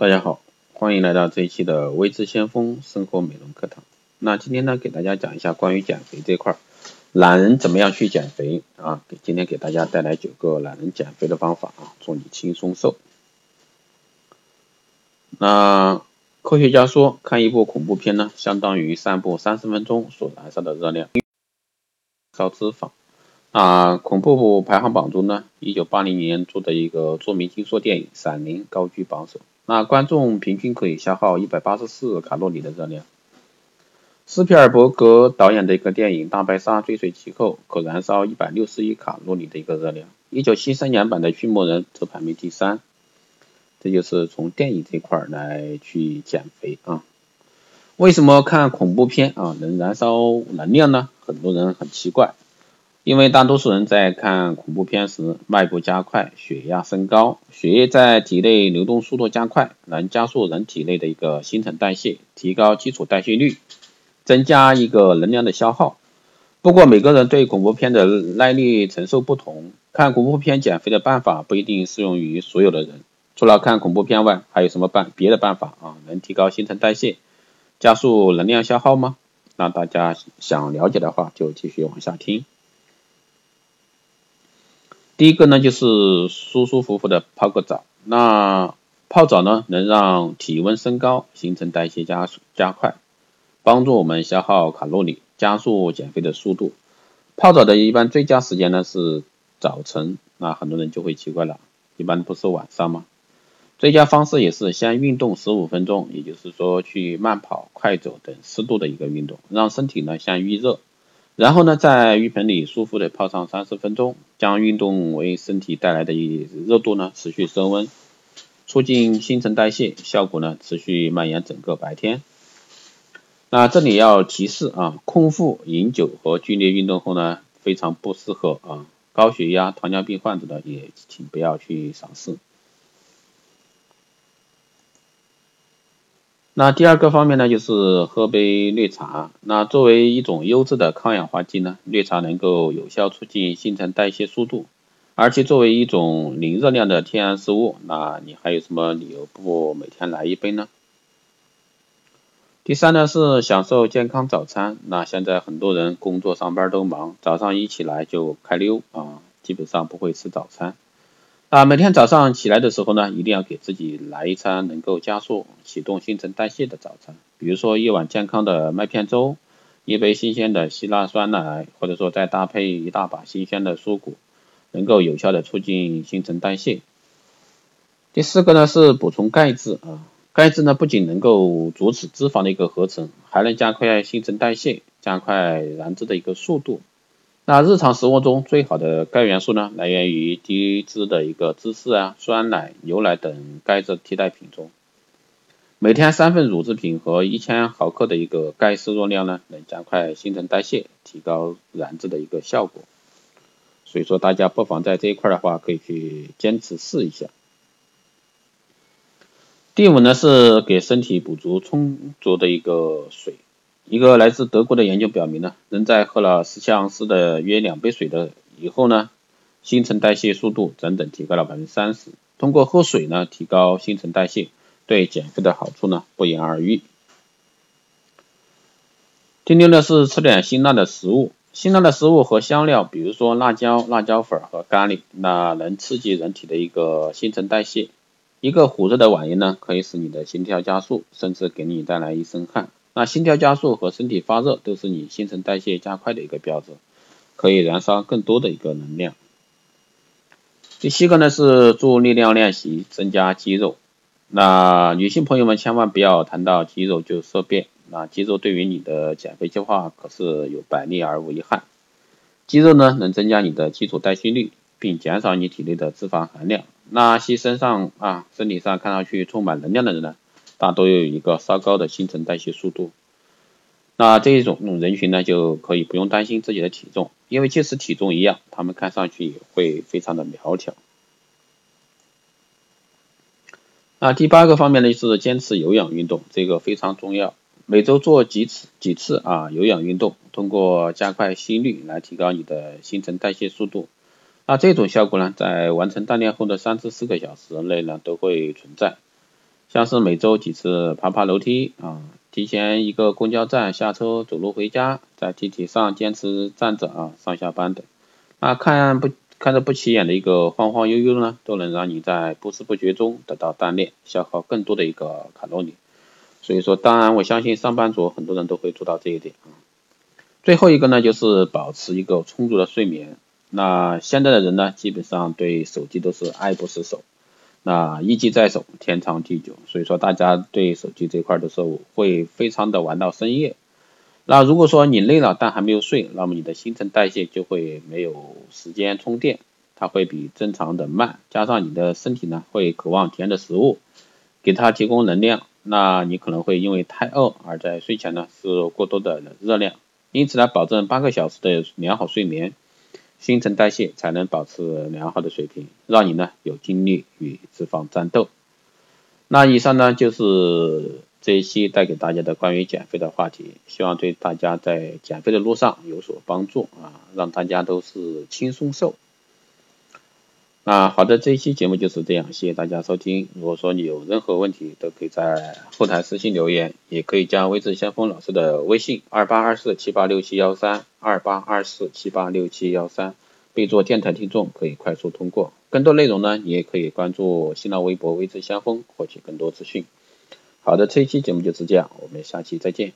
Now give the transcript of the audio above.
大家好，欢迎来到这一期的微知先锋生活美容课堂。那今天呢，给大家讲一下关于减肥这块儿，懒人怎么样去减肥啊？给今天给大家带来九个懒人减肥的方法啊，祝你轻松瘦。那科学家说，看一部恐怖片呢，相当于散步三十分钟所燃烧的热量，烧脂肪。啊，恐怖排行榜中呢，一九八零年做的一个著名惊悚电影《闪灵》高居榜首。那观众平均可以消耗一百八十四卡路里的热量。斯皮尔伯格导演的一个电影《大白鲨：追随其后》可燃烧一百六十一卡路里的一个热量。一九七三年版的《驱魔人》则排名第三。这就是从电影这块来去减肥啊。为什么看恐怖片啊能燃烧能量呢？很多人很奇怪。因为大多数人在看恐怖片时，脉搏加快，血压升高，血液在体内流动速度加快，能加速人体内的一个新陈代谢，提高基础代谢率，增加一个能量的消耗。不过每个人对恐怖片的耐力承受不同，看恐怖片减肥的办法不一定适用于所有的人。除了看恐怖片外，还有什么办别的办法啊？能提高新陈代谢，加速能量消耗吗？那大家想了解的话，就继续往下听。第一个呢，就是舒舒服服的泡个澡。那泡澡呢，能让体温升高，新陈代谢加速加快，帮助我们消耗卡路里，加速减肥的速度。泡澡的一般最佳时间呢是早晨。那很多人就会奇怪了，一般不是晚上吗？最佳方式也是先运动十五分钟，也就是说去慢跑、快走等适度的一个运动，让身体呢先预热。然后呢，在浴盆里舒服的泡上三十分钟，将运动为身体带来的热度呢持续升温，促进新陈代谢，效果呢持续蔓延整个白天。那这里要提示啊，空腹饮酒和剧烈运动后呢，非常不适合啊，高血压、糖尿病患者呢也请不要去尝试。那第二个方面呢，就是喝杯绿茶。那作为一种优质的抗氧化剂呢，绿茶能够有效促进新陈代谢速度，而且作为一种零热量的天然食物，那你还有什么理由不每天来一杯呢？第三呢是享受健康早餐。那现在很多人工作上班都忙，早上一起来就开溜啊，基本上不会吃早餐。啊，每天早上起来的时候呢，一定要给自己来一餐能够加速启动新陈代谢的早餐，比如说一碗健康的麦片粥，一杯新鲜的希腊酸奶，或者说再搭配一大把新鲜的蔬果，能够有效的促进新陈代谢。第四个呢是补充钙质啊，钙质呢不仅能够阻止脂肪的一个合成，还能加快新陈代谢，加快燃脂的一个速度。那日常食物中最好的钙元素呢，来源于低脂的一个芝士啊、酸奶、牛奶等钙质替代品中。每天三份乳制品和一千毫克的一个钙摄入量呢，能加快新陈代谢，提高燃脂的一个效果。所以说大家不妨在这一块的话，可以去坚持试一下。第五呢是给身体补足充足的一个水。一个来自德国的研究表明呢，人在喝了十七盎司的约两杯水的以后呢，新陈代谢速度整整提高了百分之三十。通过喝水呢，提高新陈代谢，对减肥的好处呢不言而喻。第六呢是吃点辛辣的食物，辛辣的食物和香料，比如说辣椒、辣椒粉和咖喱，那能刺激人体的一个新陈代谢。一个火热的晚宴呢，可以使你的心跳加速，甚至给你带来一身汗。那心跳加速和身体发热都是你新陈代谢加快的一个标志，可以燃烧更多的一个能量。第七个呢是做力量练习，增加肌肉。那女性朋友们千万不要谈到肌肉就色变，那肌肉对于你的减肥计划可是有百利而无一害。肌肉呢能增加你的基础代谢率，并减少你体内的脂肪含量。那些身上啊身体上看上去充满能量的人呢？大多有一个稍高的新陈代谢速度，那这一种人群呢，就可以不用担心自己的体重，因为即使体重一样，他们看上去也会非常的苗条。那第八个方面呢，就是坚持有氧运动，这个非常重要，每周做几次几次啊有氧运动，通过加快心率来提高你的新陈代谢速度。那这种效果呢，在完成锻炼后的三至四个小时内呢，都会存在。像是每周几次爬爬楼梯啊，提前一个公交站下车走路回家，在地铁上坚持站着啊上下班等，啊看不看着不起眼的一个晃晃悠悠呢，都能让你在不知不觉中得到锻炼，消耗更多的一个卡路里。所以说，当然我相信上班族很多人都会做到这一点啊。最后一个呢，就是保持一个充足的睡眠。那现在的人呢，基本上对手机都是爱不释手。那一机在手，天长地久，所以说大家对手机这块的时候会非常的玩到深夜。那如果说你累了但还没有睡，那么你的新陈代谢就会没有时间充电，它会比正常的慢，加上你的身体呢会渴望甜的食物，给它提供能量，那你可能会因为太饿而在睡前呢摄入过多的热量，因此呢保证八个小时的良好睡眠。新陈代谢才能保持良好的水平，让你呢有精力与脂肪战斗。那以上呢就是这一期带给大家的关于减肥的话题，希望对大家在减肥的路上有所帮助啊，让大家都是轻松瘦。那好的，这一期节目就是这样，谢谢大家收听。如果说你有任何问题，都可以在后台私信留言，也可以加微智先锋老师的微信二八二四七八六七幺三二八二四七八六七幺三，备注电台听众可以快速通过。更多内容呢，你也可以关注新浪微博微智先锋获取更多资讯。好的，这一期节目就是这样，我们下期再见。